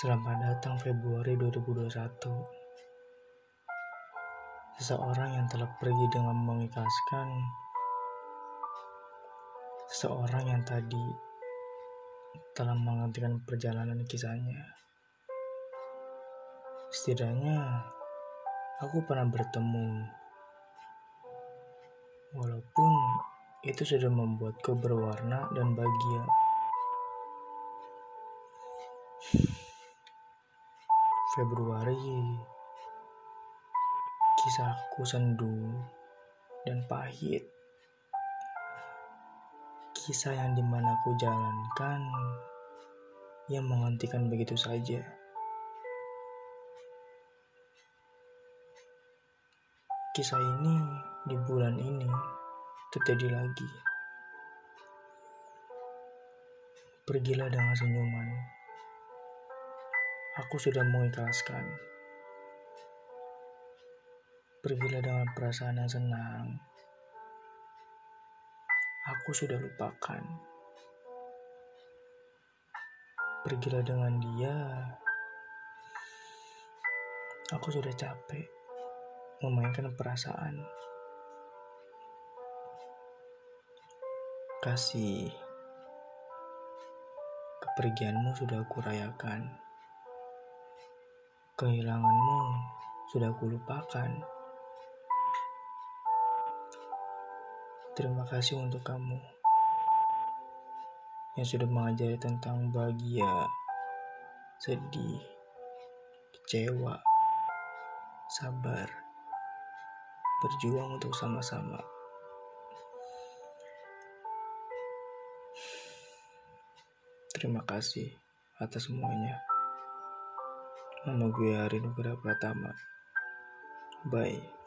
Selamat datang Februari 2021. Seseorang yang telah pergi dengan mengikhlaskan. Seseorang yang tadi telah menghentikan perjalanan kisahnya. Setidaknya aku pernah bertemu. Walaupun itu sudah membuatku berwarna dan bahagia. Februari kisahku sendu dan pahit. Kisah yang di mana ku jalankan yang menghentikan begitu saja. Kisah ini di bulan ini terjadi lagi. Pergilah dengan senyuman Aku sudah mengikhlaskan. Pergilah dengan perasaan yang senang. Aku sudah lupakan. Pergilah dengan dia. Aku sudah capek memainkan perasaan. Kasih kepergianmu sudah aku rayakan. Kehilanganmu sudah kulupakan. Terima kasih untuk kamu yang sudah mengajari tentang bahagia, sedih, kecewa, sabar, berjuang untuk sama-sama. Terima kasih atas semuanya. Nama gue Hari Nugra Pratama. Bye.